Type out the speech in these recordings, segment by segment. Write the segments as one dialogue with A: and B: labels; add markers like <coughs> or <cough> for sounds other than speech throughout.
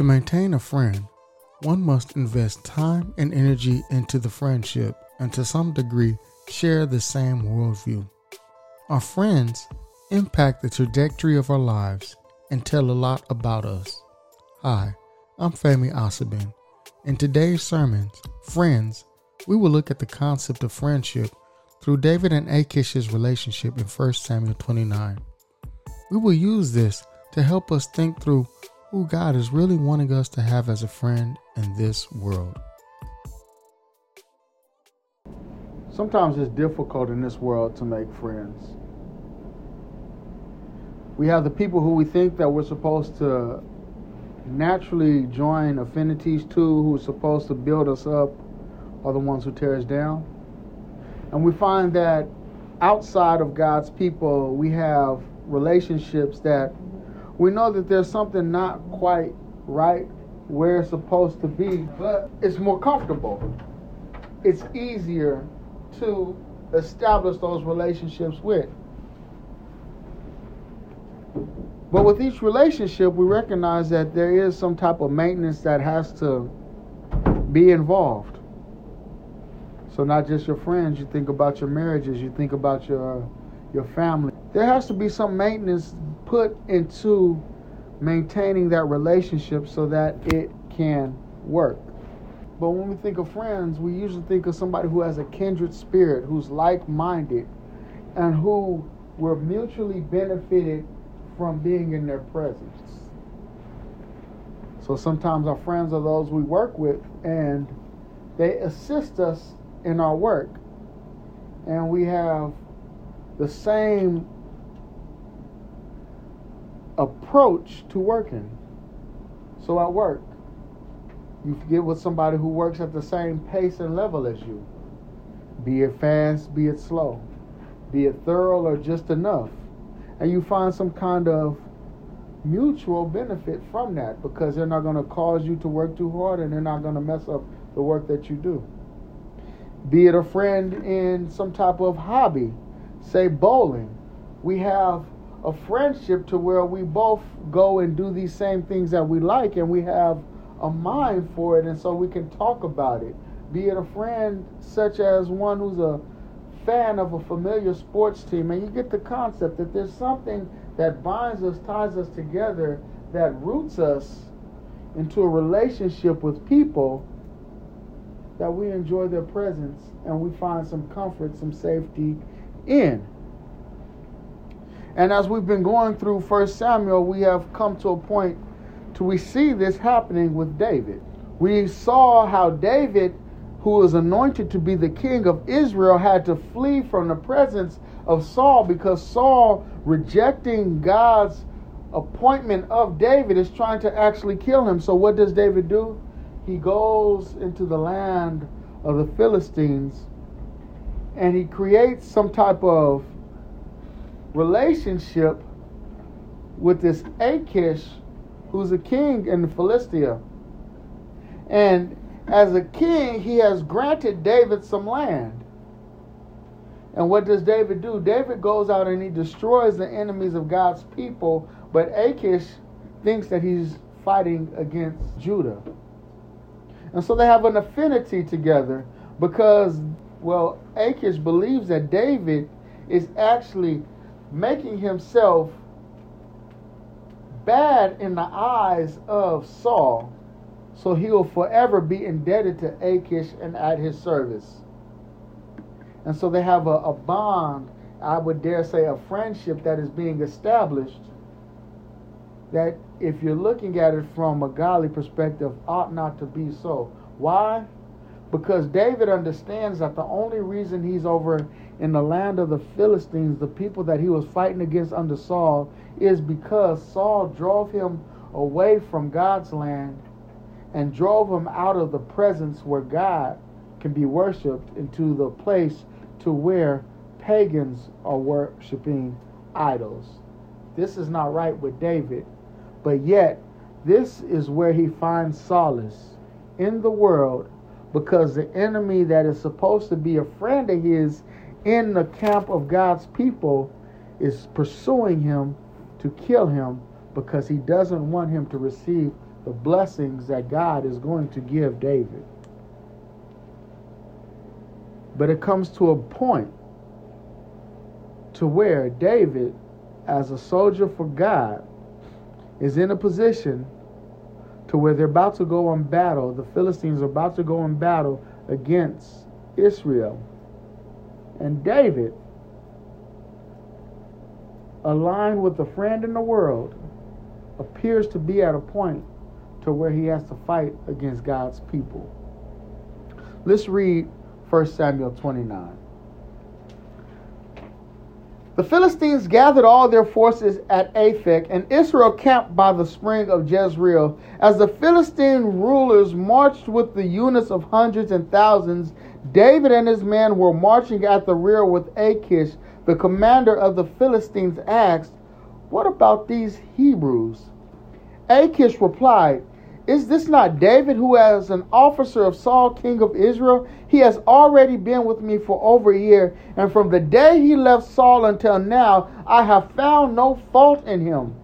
A: To maintain a friend, one must invest time and energy into the friendship and to some degree share the same worldview. Our friends impact the trajectory of our lives and tell a lot about us. Hi, I'm Femi Asabin. In today's sermons, Friends, we will look at the concept of friendship through David and Achish's relationship in 1 Samuel 29. We will use this to help us think through who God is really wanting us to have as a friend in this world. Sometimes it's difficult in this world to make friends. We have the people who we think that we're supposed to naturally join affinities to, who are supposed to build us up, are the ones who tear us down. And we find that outside of God's people, we have relationships that we know that there's something not quite right where it's supposed to be, but it's more comfortable. It's easier to establish those relationships with. But with each relationship, we recognize that there is some type of maintenance that has to be involved. So not just your friends, you think about your marriages, you think about your your family. There has to be some maintenance put into maintaining that relationship so that it can work. But when we think of friends, we usually think of somebody who has a kindred spirit, who's like minded, and who we're mutually benefited from being in their presence. So sometimes our friends are those we work with, and they assist us in our work. And we have the same approach to working. So at work, you get with somebody who works at the same pace and level as you. Be it fast, be it slow, be it thorough or just enough and you find some kind of mutual benefit from that because they're not going to cause you to work too hard and they're not going to mess up the work that you do. Be it a friend in some type of hobby, say bowling. We have a friendship to where we both go and do these same things that we like and we have a mind for it and so we can talk about it. Be it a friend such as one who's a fan of a familiar sports team, and you get the concept that there's something that binds us, ties us together, that roots us into a relationship with people that we enjoy their presence and we find some comfort, some safety in. And as we've been going through First Samuel, we have come to a point to we see this happening with David. We saw how David who was anointed to be the king of Israel, had to flee from the presence of Saul because Saul, rejecting God's appointment of David, is trying to actually kill him. So, what does David do? He goes into the land of the Philistines and he creates some type of relationship with this Achish, who's a king in Philistia. And as a king, he has granted David some land. And what does David do? David goes out and he destroys the enemies of God's people, but Achish thinks that he's fighting against Judah. And so they have an affinity together because, well, Achish believes that David is actually making himself bad in the eyes of Saul so he will forever be indebted to Achish and at his service. And so they have a, a bond, I would dare say a friendship that is being established that if you're looking at it from a godly perspective ought not to be so. Why? Because David understands that the only reason he's over in the land of the Philistines, the people that he was fighting against under Saul, is because Saul drove him away from God's land and drove him out of the presence where God can be worshiped into the place to where pagans are worshiping idols. This is not right with David, but yet this is where he finds solace in the world because the enemy that is supposed to be a friend of his in the camp of God's people is pursuing him to kill him because he doesn't want him to receive the blessings that God is going to give David. But it comes to a point to where David, as a soldier for God, is in a position to where they're about to go on battle. The Philistines are about to go on battle against Israel. And David, aligned with a friend in the world, appears to be at a point to where he has to fight against God's people. Let's read 1 Samuel 29. The Philistines gathered all their forces at Aphek, and Israel camped by the spring of Jezreel. As the Philistine rulers marched with the units of hundreds and thousands, David and his men were marching at the rear with Achish, the commander of the Philistines, asked, What about these Hebrews? Achish replied, is this not David, who, as an officer of Saul, king of Israel, he has already been with me for over a year, and from the day he left Saul until now, I have found no fault in him?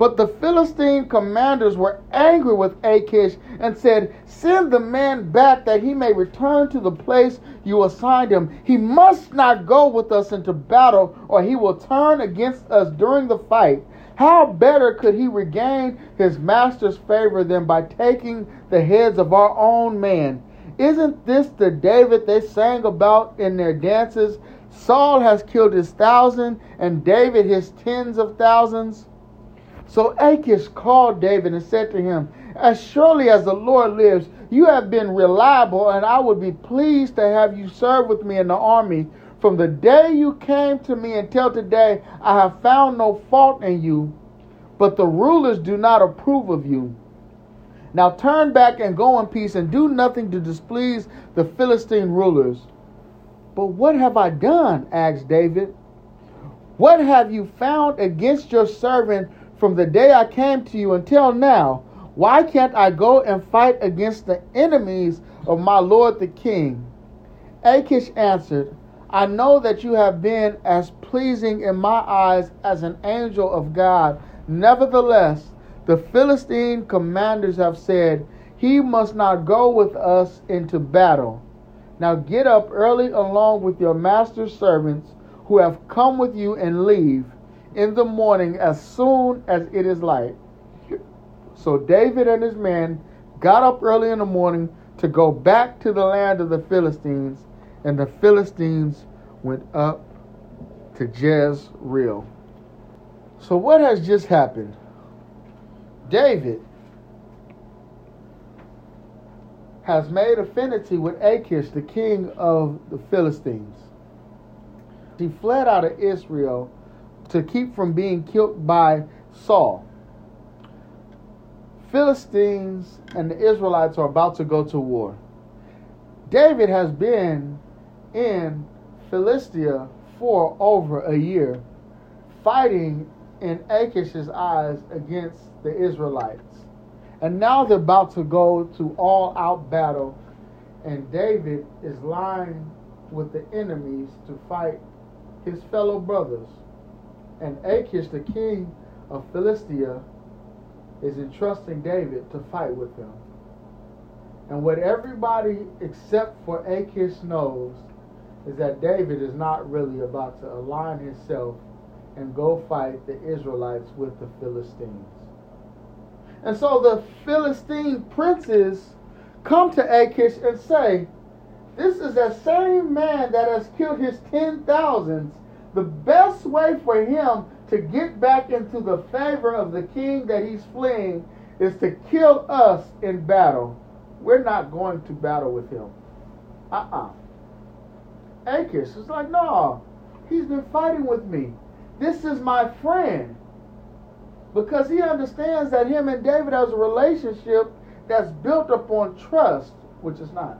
A: But the Philistine commanders were angry with Achish and said, Send the man back that he may return to the place you assigned him. He must not go with us into battle, or he will turn against us during the fight. How better could he regain his master's favor than by taking the heads of our own men? Isn't this the David they sang about in their dances? Saul has killed his thousand, and David his tens of thousands. So Achish called David and said to him, As surely as the Lord lives, you have been reliable, and I would be pleased to have you serve with me in the army. From the day you came to me until today, I have found no fault in you, but the rulers do not approve of you. Now turn back and go in peace and do nothing to displease the Philistine rulers. But what have I done? asked David. What have you found against your servant from the day I came to you until now? Why can't I go and fight against the enemies of my lord the king? Achish answered, I know that you have been as pleasing in my eyes as an angel of God. Nevertheless, the Philistine commanders have said, He must not go with us into battle. Now get up early along with your master's servants who have come with you and leave in the morning as soon as it is light. So David and his men got up early in the morning to go back to the land of the Philistines and the Philistines went up to Jezreel. So, what has just happened? David has made affinity with Achish, the king of the Philistines. He fled out of Israel to keep from being killed by Saul. Philistines and the Israelites are about to go to war. David has been in Philistia for over a year, fighting in Achish's eyes against the Israelites. And now they're about to go to all out battle, and David is lying with the enemies to fight his fellow brothers. And Achish, the king of Philistia, is entrusting David to fight with them. And what everybody except for Achish knows is that David is not really about to align himself and go fight the Israelites with the Philistines. And so the Philistine princes come to Achish and say, This is the same man that has killed his ten thousands. The best way for him to get back into the favor of the king that he's fleeing is to kill us in battle. We're not going to battle with him. Uh uh-uh. uh Achish is like, no, he's been fighting with me. This is my friend. Because he understands that him and David has a relationship that's built upon trust, which is not.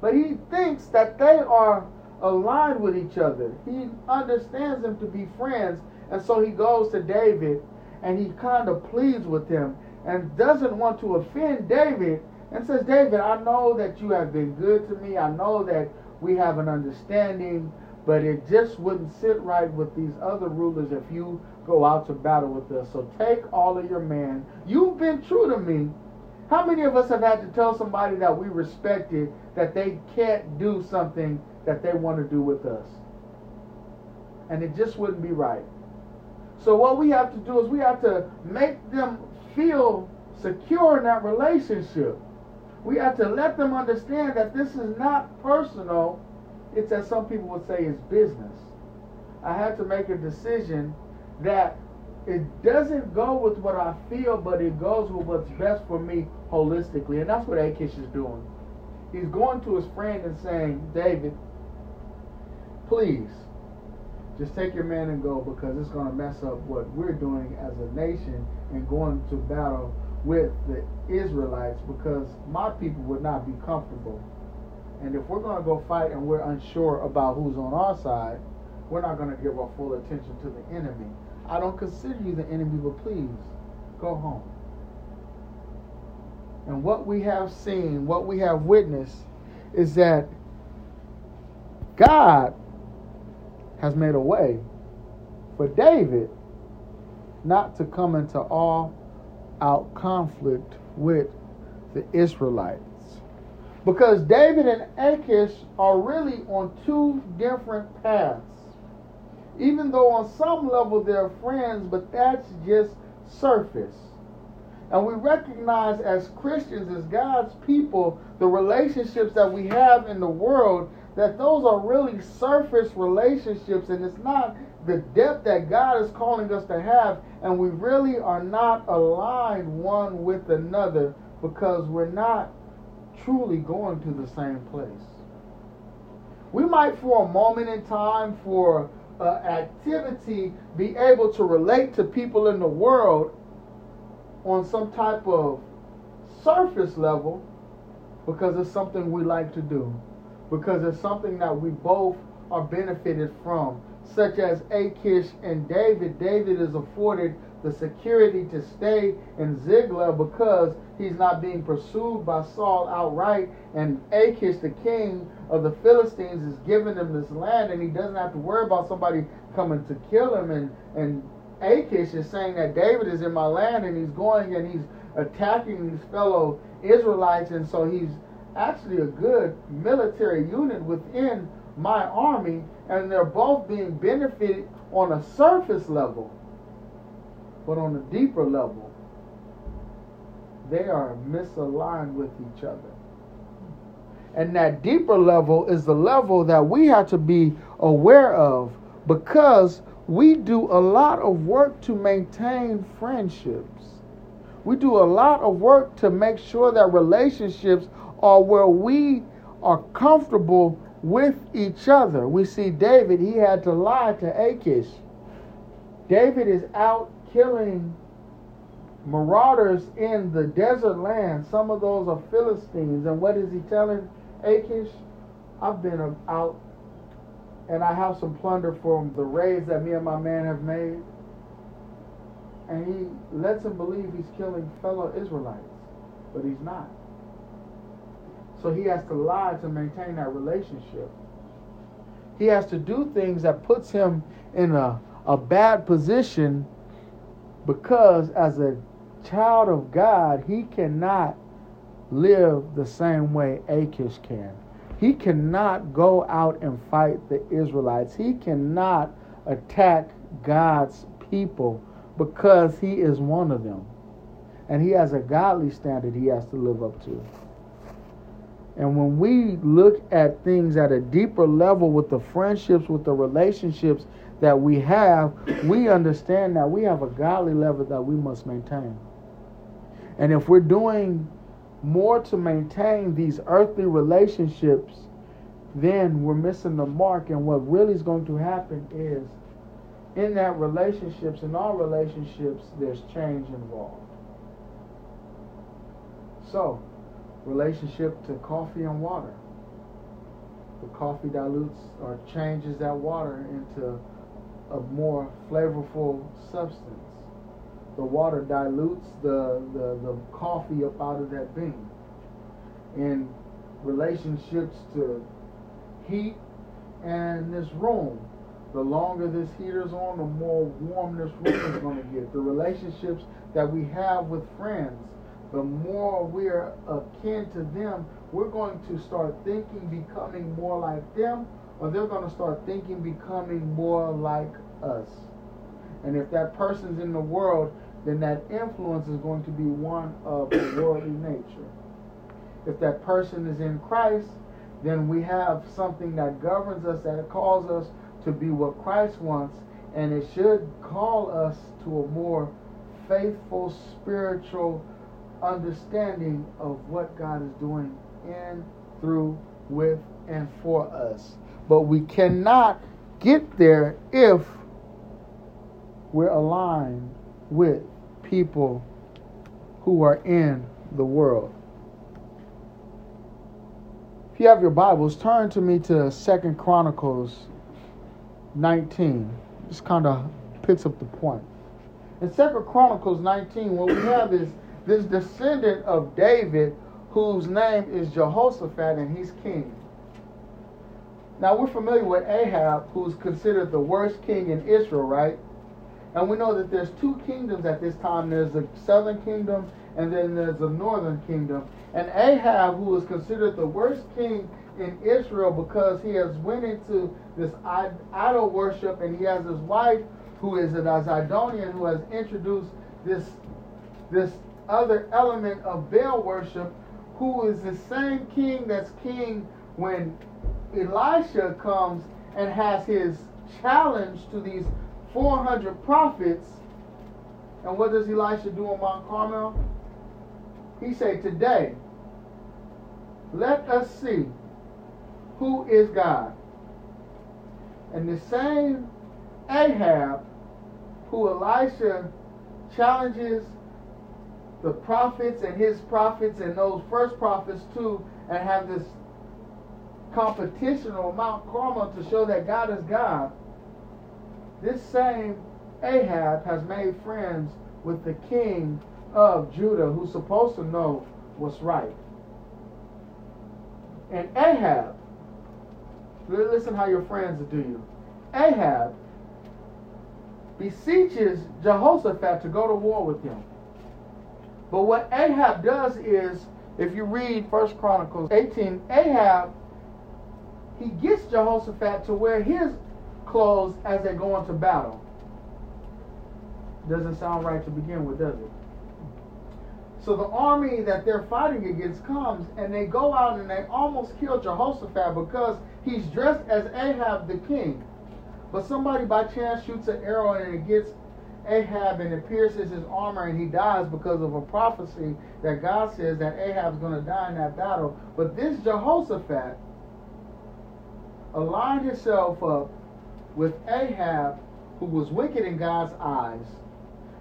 A: But he thinks that they are aligned with each other. He understands them to be friends. And so he goes to David and he kind of pleads with him and doesn't want to offend David and says, David, I know that you have been good to me. I know that we have an understanding, but it just wouldn't sit right with these other rulers if you go out to battle with us. So take all of your men. You've been true to me. How many of us have had to tell somebody that we respected that they can't do something that they want to do with us? And it just wouldn't be right. So what we have to do is we have to make them feel secure in that relationship. We have to let them understand that this is not personal. It's as some people would say, it's business. I had to make a decision that it doesn't go with what I feel, but it goes with what's best for me holistically. And that's what Achish is doing. He's going to his friend and saying, David, please, just take your man and go because it's going to mess up what we're doing as a nation and going to battle with the Israelites because my people would not be comfortable. And if we're going to go fight and we're unsure about who's on our side, we're not going to give our full attention to the enemy. I don't consider you the enemy, but please go home. And what we have seen, what we have witnessed, is that God has made a way for David not to come into all out conflict with the Israelites. Because David and Achish are really on two different paths. Even though on some level they're friends, but that's just surface. And we recognize as Christians, as God's people, the relationships that we have in the world, that those are really surface relationships, and it's not the depth that God is calling us to have, and we really are not aligned one with another because we're not truly going to the same place. We might, for a moment in time, for uh, activity, be able to relate to people in the world on some type of surface level because it's something we like to do, because it's something that we both are benefited from such as Achish and David, David is afforded the security to stay in Ziklag because he's not being pursued by Saul outright. And Achish, the king of the Philistines, is giving him this land, and he doesn't have to worry about somebody coming to kill him. And, and Achish is saying that David is in my land, and he's going and he's attacking these fellow Israelites. And so he's actually a good military unit within my army and they're both being benefited on a surface level, but on a deeper level, they are misaligned with each other. And that deeper level is the level that we have to be aware of because we do a lot of work to maintain friendships. We do a lot of work to make sure that relationships are where we are comfortable with each other. We see David, he had to lie to Achish. David is out killing marauders in the desert land. Some of those are Philistines. And what is he telling Achish? I've been out and I have some plunder from the raids that me and my man have made. And he lets him believe he's killing fellow Israelites, but he's not. So he has to lie to maintain that relationship. He has to do things that puts him in a, a bad position because as a child of God, he cannot live the same way Achish can. He cannot go out and fight the Israelites. He cannot attack God's people because he is one of them. And he has a godly standard he has to live up to. And when we look at things at a deeper level with the friendships, with the relationships that we have, we understand that we have a godly level that we must maintain. And if we're doing more to maintain these earthly relationships, then we're missing the mark. And what really is going to happen is in that relationships, in all relationships, there's change involved. So, relationship to coffee and water. The coffee dilutes or changes that water into a more flavorful substance. The water dilutes the, the, the coffee up out of that bean. In relationships to heat and this room, the longer this heater's on, the more warm this room is going to get. The relationships that we have with friends, the more we're akin to them, we're going to start thinking becoming more like them, or they're going to start thinking becoming more like us. And if that person's in the world, then that influence is going to be one of <coughs> worldly nature. If that person is in Christ, then we have something that governs us, that calls us to be what Christ wants, and it should call us to a more faithful spiritual understanding of what God is doing in, through, with, and for us. But we cannot get there if we're aligned with people who are in the world. If you have your Bibles, turn to me to Second Chronicles 19. This kind of picks up the point. In Second Chronicles 19, what we have is this descendant of David whose name is Jehoshaphat and he's king. Now we're familiar with Ahab, who's considered the worst king in Israel, right? And we know that there's two kingdoms at this time. There's a southern kingdom and then there's a northern kingdom. And Ahab, who is considered the worst king in Israel because he has went into this idol worship and he has his wife who is an Zidonian who has introduced this, this other element of Baal worship who is the same king that's king when Elisha comes and has his challenge to these 400 prophets. And what does Elisha do on Mount Carmel? He said, Today, let us see who is God. And the same Ahab, who Elisha challenges the prophets and his prophets and those first prophets too, and have this competition on Mount Carmel to show that God is God. This same Ahab has made friends with the king of Judah who's supposed to know what's right. And Ahab, listen how your friends do you. Ahab beseeches Jehoshaphat to go to war with him. But what Ahab does is, if you read First Chronicles 18, Ahab, he gets Jehoshaphat to wear his clothes as they go into battle. Doesn't sound right to begin with, does it? So the army that they're fighting against comes and they go out and they almost kill Jehoshaphat because he's dressed as Ahab the king. But somebody by chance shoots an arrow and it gets Ahab and it pierces his armor and he dies because of a prophecy that God says that Ahab's going to die in that battle. But this Jehoshaphat aligned himself up with Ahab, who was wicked in God's eyes.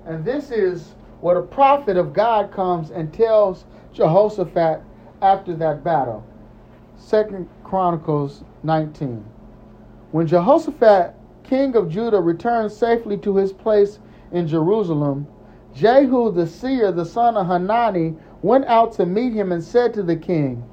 A: And this is what a prophet of God comes and tells Jehoshaphat after that battle. Second Chronicles 19. When Jehoshaphat, king of Judah, returned safely to his place in Jerusalem, Jehu the seer, the son of Hanani, went out to meet him and said to the king,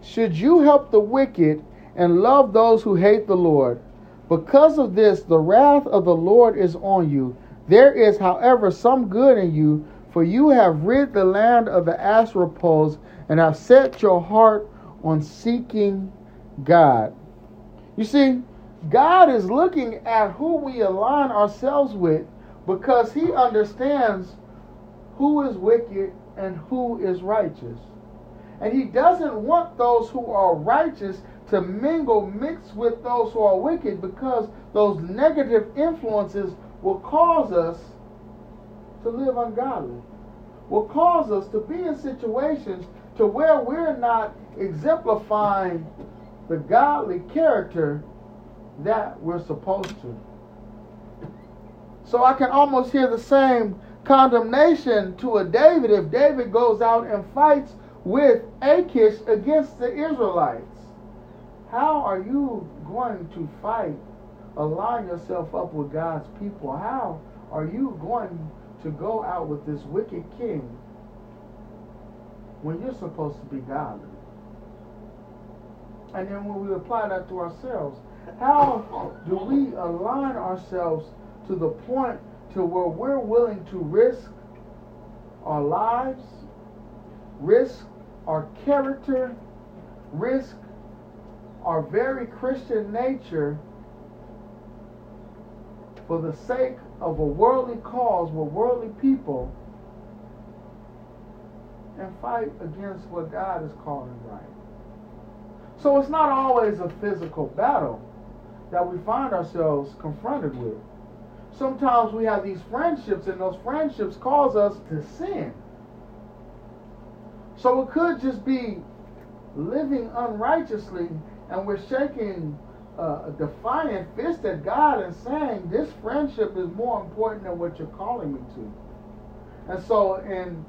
A: Should you help the wicked and love those who hate the Lord? Because of this, the wrath of the Lord is on you. There is, however, some good in you, for you have rid the land of the poles and have set your heart on seeking God. You see, God is looking at who we align ourselves with because He understands who is wicked and who is righteous. And He doesn't want those who are righteous to mingle, mix with those who are wicked because those negative influences will cause us to live ungodly, will cause us to be in situations to where we're not exemplifying the godly character that we're supposed to. So I can almost hear the same condemnation to a David if David goes out and fights with Achish against the Israelites. How are you going to fight, align yourself up with God's people? How are you going to go out with this wicked king when you're supposed to be godly? And then when we apply that to ourselves, how do we align ourselves to the point to where we're willing to risk our lives, risk our character, risk our very Christian nature for the sake of a worldly cause with worldly people and fight against what God is calling right. So it's not always a physical battle that we find ourselves confronted with. Sometimes we have these friendships, and those friendships cause us to sin. So it could just be living unrighteously, and we're shaking a defiant fist at God and saying, This friendship is more important than what you're calling me to. And so, in,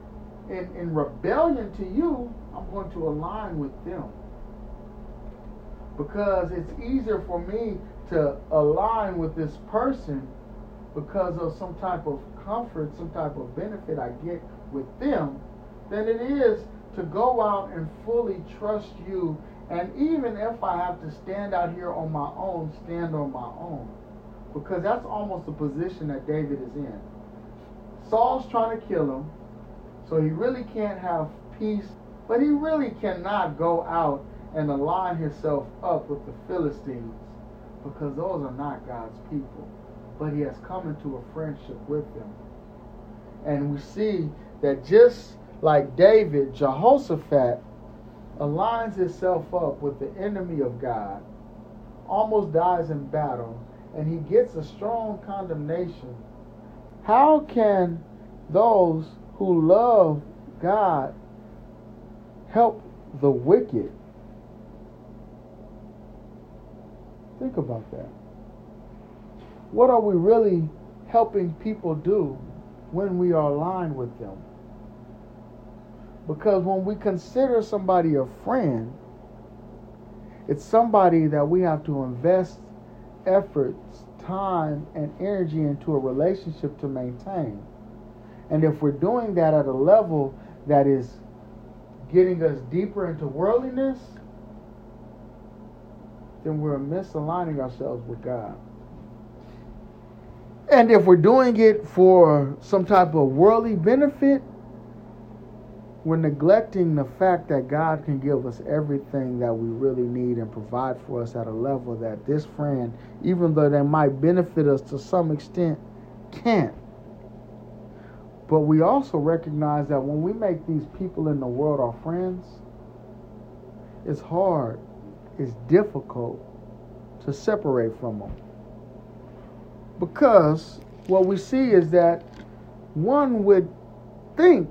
A: in, in rebellion to you, I'm going to align with them because it's easier for me to align with this person because of some type of comfort, some type of benefit I get with them, than it is to go out and fully trust you. And even if I have to stand out here on my own, stand on my own. Because that's almost the position that David is in. Saul's trying to kill him, so he really can't have peace, but he really cannot go out and align himself up with the Philistines because those are not God's people. But he has come into a friendship with them. And we see that just like David, Jehoshaphat aligns himself up with the enemy of God, almost dies in battle, and he gets a strong condemnation. How can those who love God help the wicked? Think about that. What are we really helping people do when we are aligned with them? Because when we consider somebody a friend, it's somebody that we have to invest efforts, time, and energy into a relationship to maintain. And if we're doing that at a level that is getting us deeper into worldliness, then we're misaligning ourselves with God. And if we're doing it for some type of worldly benefit, we're neglecting the fact that God can give us everything that we really need and provide for us at a level that this friend, even though they might benefit us to some extent, can't. But we also recognize that when we make these people in the world our friends, it's hard it's difficult to separate from them. Because what we see is that one would think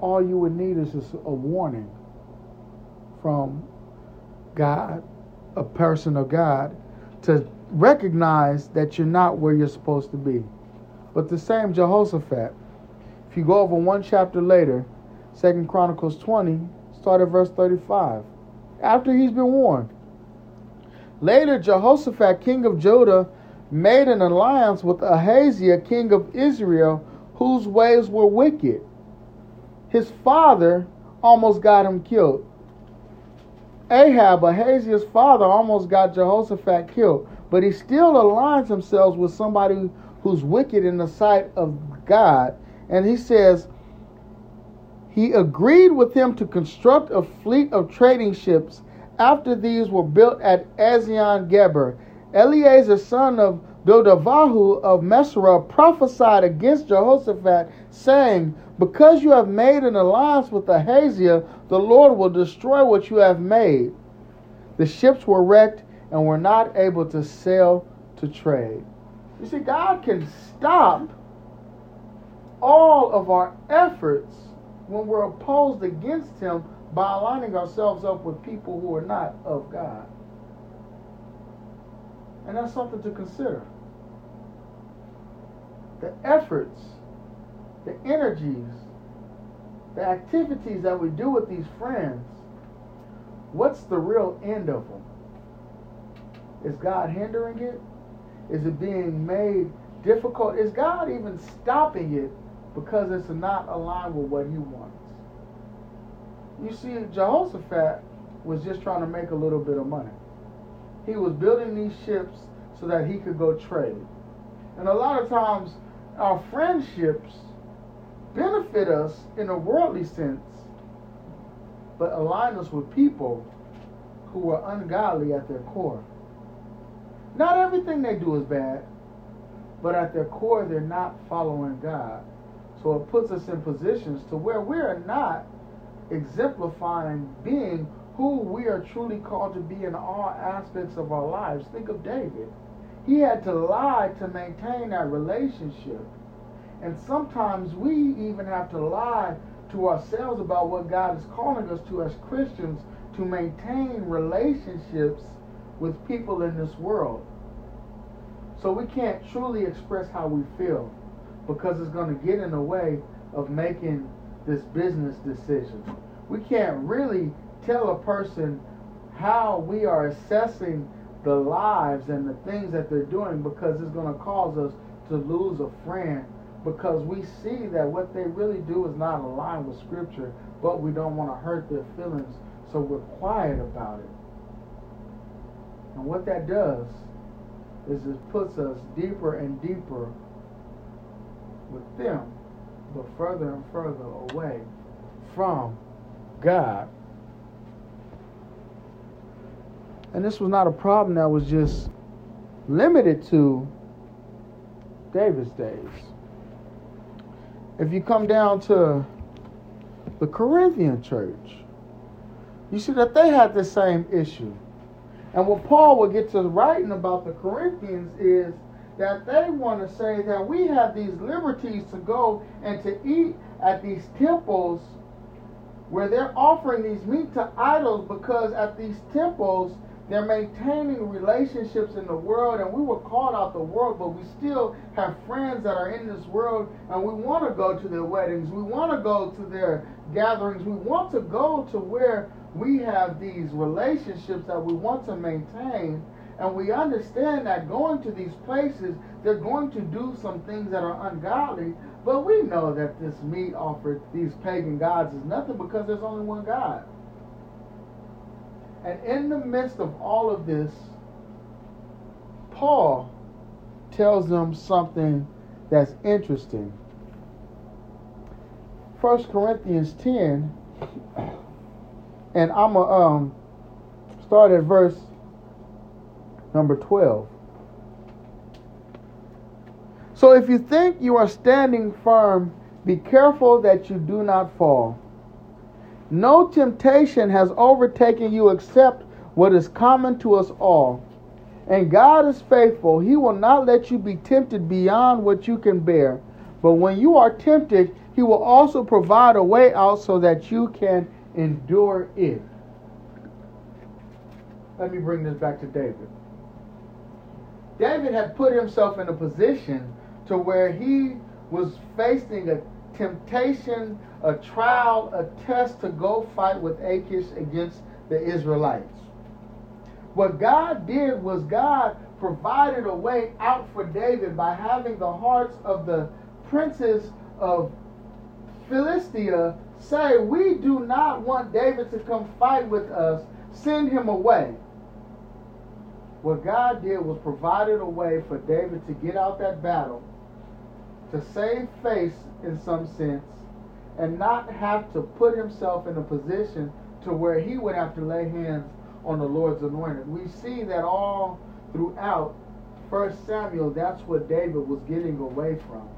A: all you would need is a warning from God, a person of God, to recognize that you're not where you're supposed to be. But the same Jehoshaphat, if you go over one chapter later, Second Chronicles 20, start at verse 35 after he's been warned. Later, Jehoshaphat, king of Judah, made an alliance with Ahaziah, king of Israel, whose ways were wicked. His father almost got him killed. Ahab, Ahaziah's father, almost got Jehoshaphat killed, but he still aligns himself with somebody who's wicked in the sight of God. And he says, he agreed with him to construct a fleet of trading ships after these were built at Ezion Geber. Eleazar, son of Dodavahu of Mesra, prophesied against Jehoshaphat, saying, Because you have made an alliance with Ahaziah, the Lord will destroy what you have made. The ships were wrecked and were not able to sail to trade. You see, God can stop all of our efforts when we're opposed against Him by aligning ourselves up with people who are not of God. And that's something to consider. The efforts, the energies, the activities that we do with these friends, what's the real end of them? Is God hindering it? Is it being made difficult? Is God even stopping it because it's not aligned with what he wants. You see, Jehoshaphat was just trying to make a little bit of money. He was building these ships so that he could go trade. And a lot of times, our friendships benefit us in a worldly sense, but align us with people who are ungodly at their core. Not everything they do is bad, but at their core, they're not following God. So it puts us in positions to where we are not exemplifying being who we are truly called to be in all aspects of our lives. Think of David. He had to lie to maintain that relationship. And sometimes we even have to lie to ourselves about what God is calling us to as Christians to maintain relationships with people in this world. So we can't truly express how we feel because it's going to get in the way of making this business decision. We can't really tell a person how we are assessing the lives and the things that they're doing because it's going to cause us to lose a friend because we see that what they really do is not aligned with Scripture, but we don't want to hurt their feelings, so we're quiet about it. And what that does is it puts us deeper and deeper with them, but further and further away from God. And this was not a problem that was just limited to David's days. If you come down to the Corinthian church, you see that they had the same issue. And what Paul will get to writing about the Corinthians is that they want to say that we have these liberties to go and to eat at these temples where they're offering these meat to idols because at these temples they're maintaining relationships in the world, and we were called out the world, but we still have friends that are in this world, and we want to go to their weddings. We want to go to their gatherings. We want to go to where we have these relationships that we want to maintain. And we understand that going to these places, they're going to do some things that are ungodly. But we know that this meat offered these pagan gods is nothing because there's only one God. And in the midst of all of this, Paul tells them something that's interesting. 1 Corinthians 10, and I'm going to um, start at verse number 12. So if you think you are standing firm, be careful that you do not fall. No temptation has overtaken you except what is common to us all. And God is faithful. He will not let you be tempted beyond what you can bear. But when you are tempted, He will also provide a way out so that you can endure it. Let me bring this back to David. David had put himself in a position to where he was facing a temptation, a trial, a test to go fight with Achish against the Israelites. What God did was God provided a way out for David by having the hearts of the princes of Philistia say, We do not want David to come fight with us, send him away. What God did was provided a way for David to get out that battle, to save face in some sense, and not have to put himself in a position to where he would have to lay hands on the Lord's anointed. We see that all throughout First Samuel, that's what David was getting away from.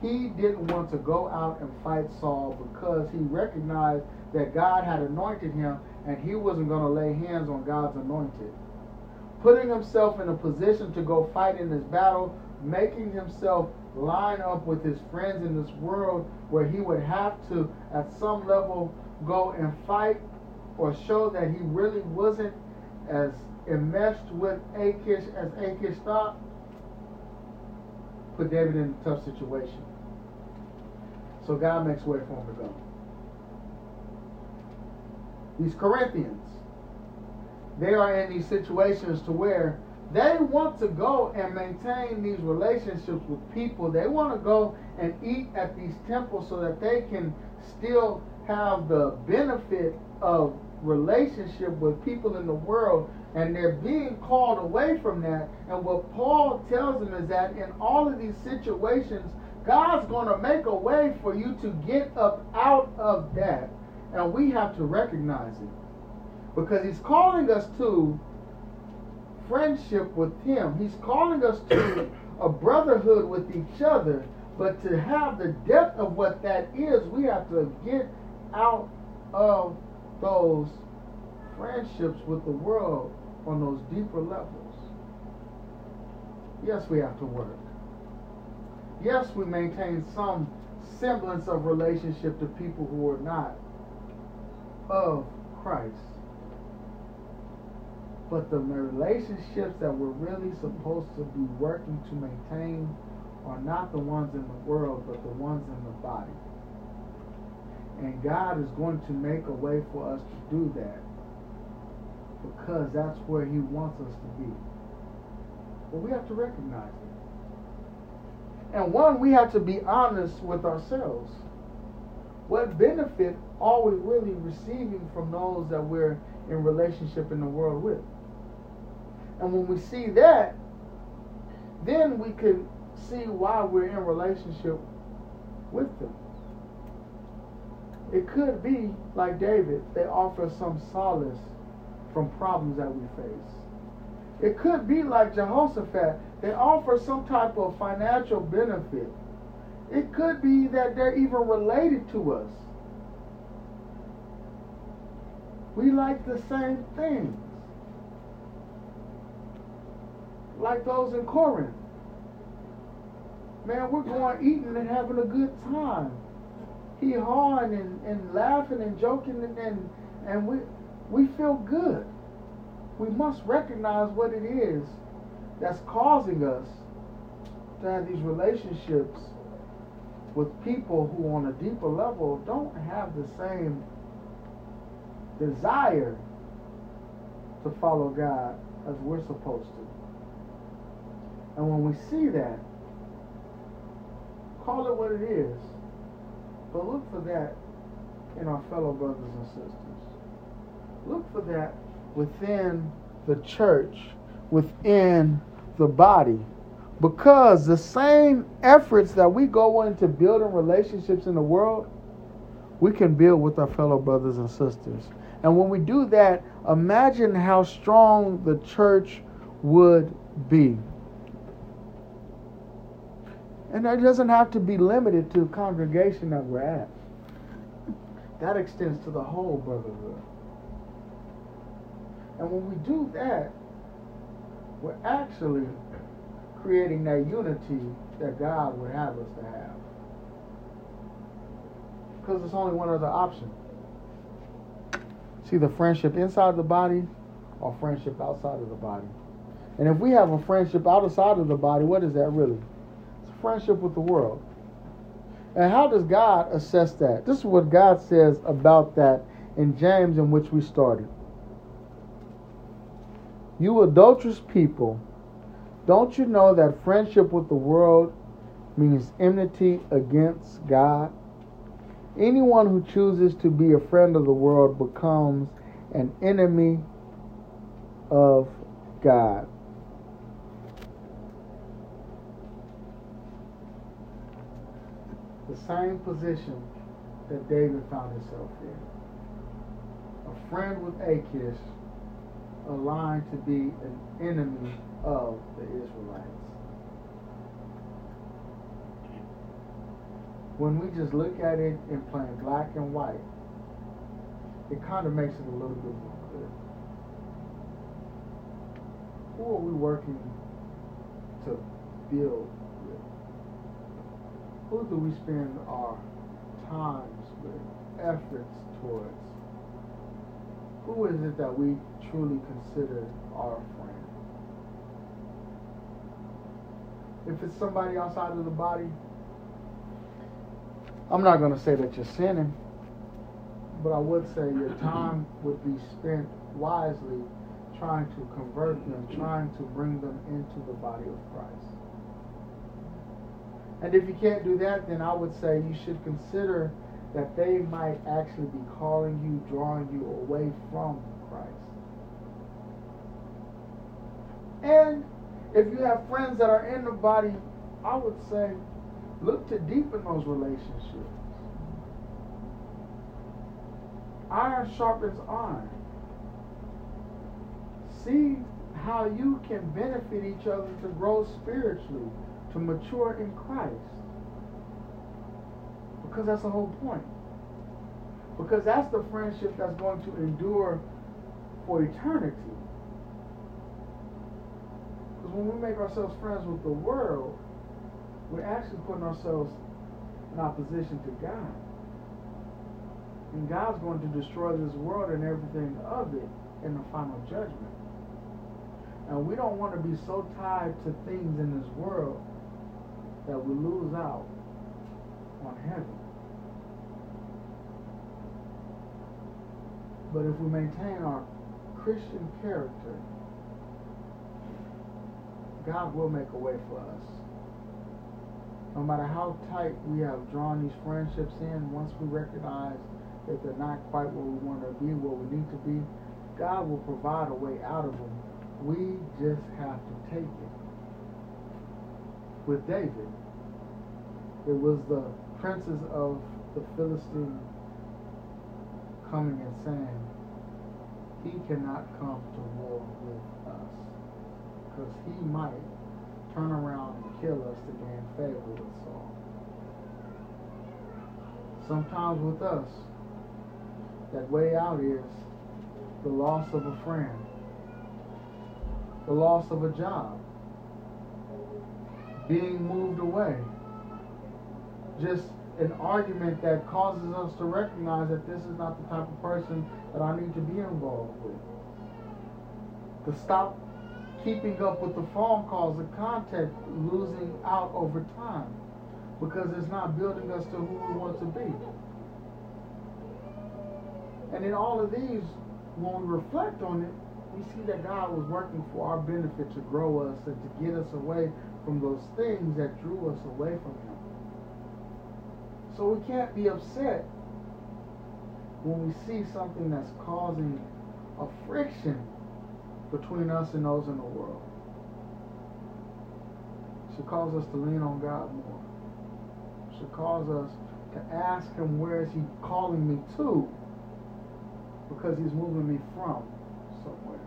A: He didn't want to go out and fight Saul because he recognized that God had anointed him and he wasn't going to lay hands on God's anointed. Putting himself in a position to go fight in this battle, making himself line up with his friends in this world where he would have to, at some level, go and fight or show that he really wasn't as enmeshed with Achish as Achish thought, put David in a tough situation. So God makes way for him to go. These Corinthians, they are in these situations to where they want to go and maintain these relationships with people. They want to go and eat at these temples so that they can still have the benefit of relationship with people in the world and they're being called away from that. And what Paul tells them is that in all of these situations, God's going to make a way for you to get up out of that. And we have to recognize it. Because He's calling us to friendship with Him, He's calling us to a brotherhood with each other. But to have the depth of what that is, we have to get out of those friendships with the world on those deeper levels. Yes, we have to work. Yes, we maintain some semblance of relationship to people who are not of Christ. But the relationships that we're really supposed to be working to maintain are not the ones in the world, but the ones in the body. And God is going to make a way for us to do that because that's where He wants us to be. But we have to recognize it. And one, we have to be honest with ourselves. What benefit are we really receiving from those that we're in relationship in the world with? And when we see that, then we can see why we're in relationship with them. It could be like David, they offer some solace from problems that we face. It could be like Jehoshaphat, they offer some type of financial benefit. It could be that they're even related to us. We like the same things. Like those in Corinth. Man, we're going eating and having a good time. He hawing and, and laughing and joking and, and, and we we feel good. We must recognize what it is that's causing us to have these relationships with people who, on a deeper level, don't have the same desire to follow God as we're supposed to. And when we see that, call it what it is, but look for that in our fellow brothers and sisters. Look for that within the church, within the body. Because the same efforts that we go into building relationships in the world, we can build with our fellow brothers and sisters. And when we do that, imagine how strong the church would be. And that doesn't have to be limited to the congregation that we're at. That extends to the whole brotherhood. And when we do that, we're actually creating that unity that God would have us to have. Because there's only one other option. See the friendship inside the body or friendship outside of the body. And if we have a friendship outside of the body, what is that really? Friendship with the world. And how does God assess that? This is what God says about that in James, in which we started. You adulterous people, don't you know that friendship with the world means enmity against God? Anyone who chooses to be a friend of the world becomes an enemy of God. The same position that David found himself in. A friend with Achish aligned to be an enemy of the Israelites. When we just look at it in plain black and white, it kind of makes it a little bit more clear. Who are we working to build? Who do we spend our times with, efforts towards? Who is it that we truly consider our friend? If it's somebody outside of the body, I'm not going to say that you're sinning, but I would say your <clears throat> time would be spent wisely trying to convert them, trying to bring them into the body of Christ. And if you can't do that, then I would say you should consider that they might actually be calling you, drawing you away from Christ. And if you have friends that are in the body, I would say look to deepen those relationships. Iron sharpens iron. See how you can benefit each other to grow spiritually, to mature in Christ. Because that's the whole point. Because that's the friendship that's going to endure for eternity. Because when we make ourselves friends with the world, we're actually putting ourselves in opposition to God. And God's going to destroy this world and everything of it in the final judgment. And we don't want to be so tied to things in this world that we lose out on heaven. But if we maintain our Christian character, God will make a way for us. No matter how tight we have drawn these friendships in, once we recognize that they're not quite where we want to be, where we need to be, God will provide a way out of them. We just have to take it. With David, it was the princes of the Philistine coming and saying, he cannot come to war with us because he might turn around and kill us to gain favor with Saul. Sometimes with us, that way out is the loss of a friend, the loss of a job, being moved away, just an argument that causes us to recognize that this is not the type of person that I need to be involved with. To stop keeping up with the phone calls, the contact, losing out over time because it's not building us to who we want to be. And in all of these, when we reflect on it, we see that God was working for our benefit to grow us and to get us away from those things that drew us away from Him. So we can't be upset when we see something that's causing a friction between us and those in the world. It should cause us to lean on God more. It should cause us to ask Him where is He calling me to because He's moving me from somewhere.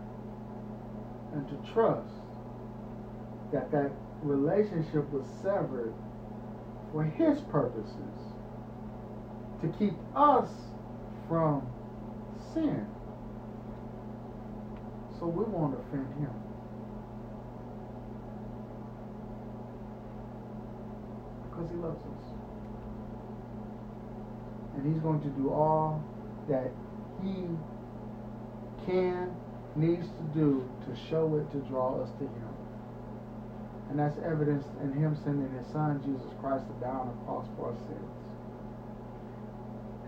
A: And to trust that that relationship was severed for His purposes to keep us from sin. So we won't offend him. Because he loves us. And he's going to do all that he can, needs to do to show it, to draw us to him. And that's evidenced in him sending his son, Jesus Christ, to die on the cross for our sins.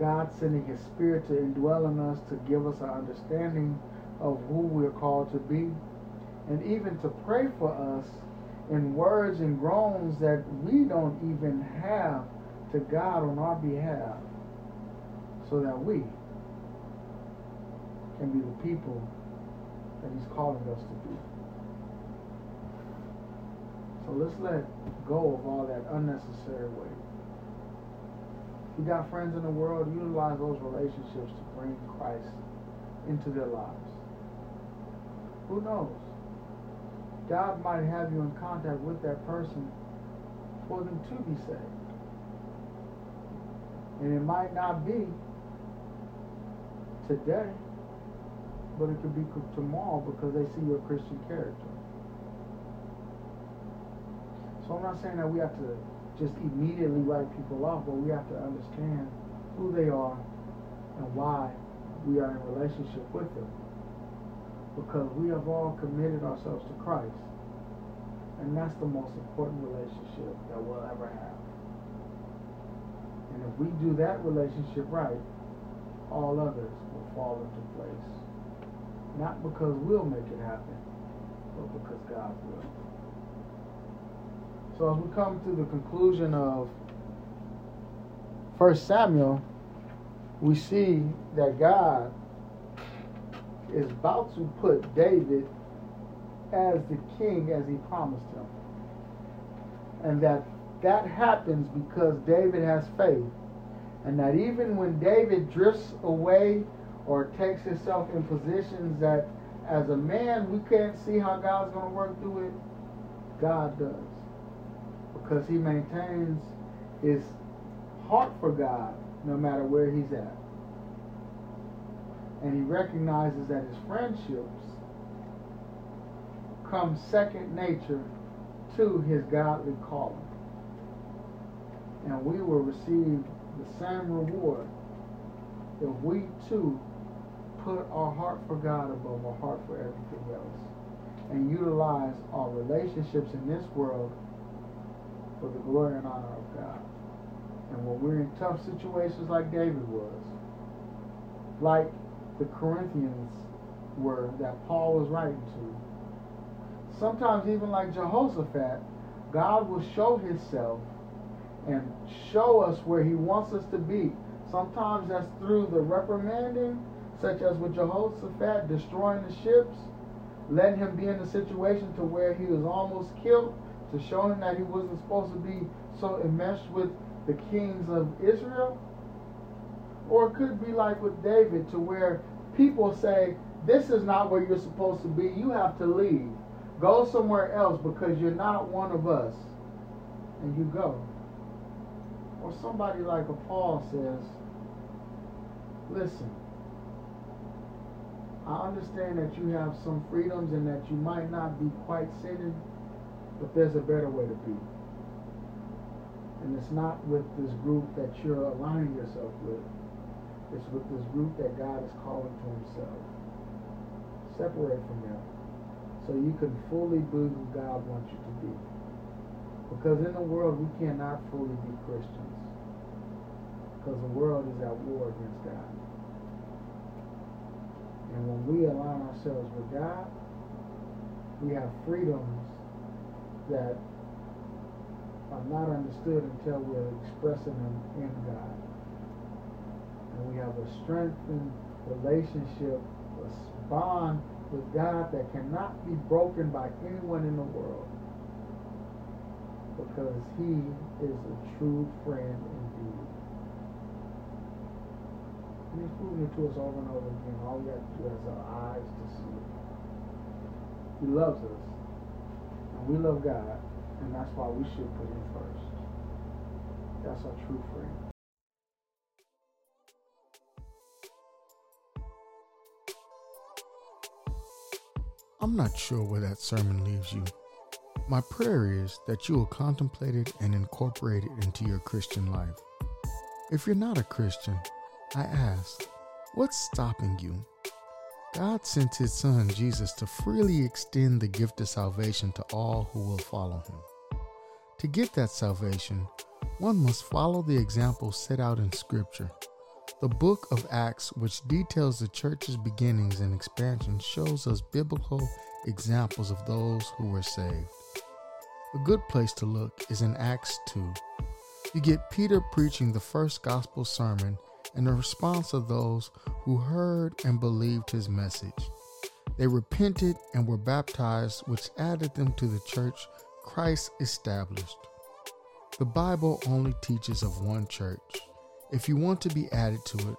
A: God sending His Spirit to indwell in us to give us an understanding of who we're called to be, and even to pray for us in words and groans that we don't even have to God on our behalf, so that we can be the people that He's calling us to be. So let's let go of all that unnecessary weight If you got friends in the world, utilize those relationships to bring Christ into their lives. Who knows? God might have you in contact with that person for them to be saved. And it might not be today, but it could be tomorrow because they see your Christian character. So I'm not saying that we have to just immediately write people off, but we have to understand who they are and why we are in relationship with them. Because we have all committed ourselves to Christ. And that's the most important relationship that we'll ever have. And if we do that relationship right, all others will fall into place. Not because we'll make it happen, but because God will. So as we come to the conclusion of First Samuel, we see that God is about to put David as the king as he promised him. And that that happens because David has faith. And that even when David drifts away or takes himself in positions that as a man we can't see how God's going to work through it, God does. Because he maintains his heart for God no matter where he's at. And he recognizes that his friendships come second nature to his godly calling. And we will receive the same reward if we too put our heart for God above our heart for everything else and utilize our relationships in this world for the glory and honor of God. And when we're in tough situations like David was, like the Corinthians were that Paul was writing to, sometimes even like Jehoshaphat, God will show himself and show us where he wants us to be. Sometimes that's through the reprimanding, such as with Jehoshaphat destroying the ships, letting him be in a situation to where he was almost killed, to show him that he wasn't supposed to be so enmeshed with the kings of Israel. Or it could be like with David, to where people say, This is not where you're supposed to be. You have to leave. Go somewhere else because you're not one of us. And you go. Or somebody like a Paul says, Listen, I understand that you have some freedoms and that you might not be quite sinning, but there's a better way to be. And it's not with this group that you're aligning yourself with. It's with this group that God is calling to himself. Separate from them so you can fully be who God wants you to be. Because in the world, we cannot fully be Christians. Because the world is at war against God. And when we align ourselves with God, we have freedoms that are not understood until we're expressing them in God. And we have a strengthened relationship, a bond with God that cannot be broken by anyone in the world. Because he is a true friend indeed. And he's proven it to us over and over again. All we have to do is our eyes to see it. He loves us. We love God. And that's why we should put him first. That's our true friend.
B: I'm not sure where that sermon leaves you. My prayer is that you will contemplate it and incorporate it into your Christian life. If you're not a Christian, I ask, what's stopping you? God sent his son Jesus to freely extend the gift of salvation to all who will follow him. To get that salvation, one must follow the example set out in Scripture. The book of Acts, which details the church's beginnings and expansion, shows us biblical examples of those who were saved. A good place to look is in Acts 2. You get Peter preaching the first gospel sermon and the response of those who heard and believed his message. They repented and were baptized, which added them to the church Christ established. The Bible only teaches of one church. If you want to be added to it,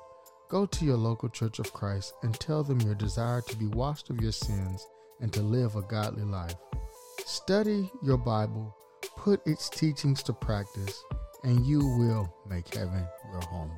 B: go to your local church of Christ and tell them your desire to be washed of your sins and to live a godly life. Study your Bible, put its teachings to practice, and you will make heaven your home.